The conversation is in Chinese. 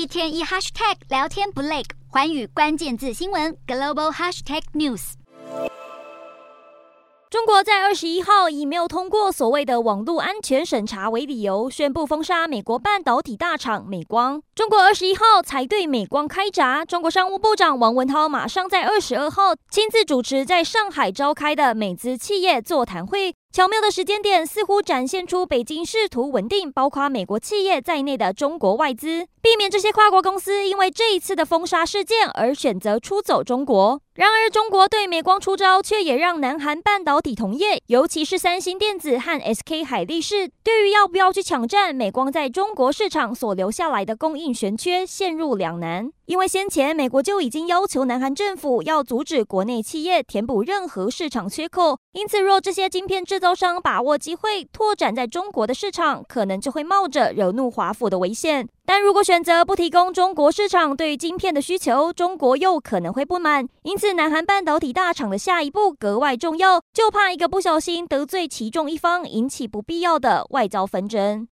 一天一 hashtag 聊天不累，环宇关键字新闻 global hashtag news。中国在二十一号以没有通过所谓的网络安全审查为理由，宣布封杀美国半导体大厂美光。中国二十一号才对美光开闸，中国商务部长王文涛马上在二十二号亲自主持在上海召开的美资企业座谈会。巧妙的时间点，似乎展现出北京试图稳定包括美国企业在内的中国外资，避免这些跨国公司因为这一次的封杀事件而选择出走中国。然而，中国对美光出招，却也让南韩半导体同业，尤其是三星电子和 SK 海力士，对于要不要去抢占美光在中国市场所留下来的供应悬缺，陷入两难。因为先前美国就已经要求南韩政府要阻止国内企业填补任何市场缺口，因此若这些晶片制造商把握机会拓展在中国的市场，可能就会冒着惹怒华府的危险。但如果选择不提供中国市场对于晶片的需求，中国又可能会不满。因此，南韩半导体大厂的下一步格外重要，就怕一个不小心得罪其中一方，引起不必要的外交纷争。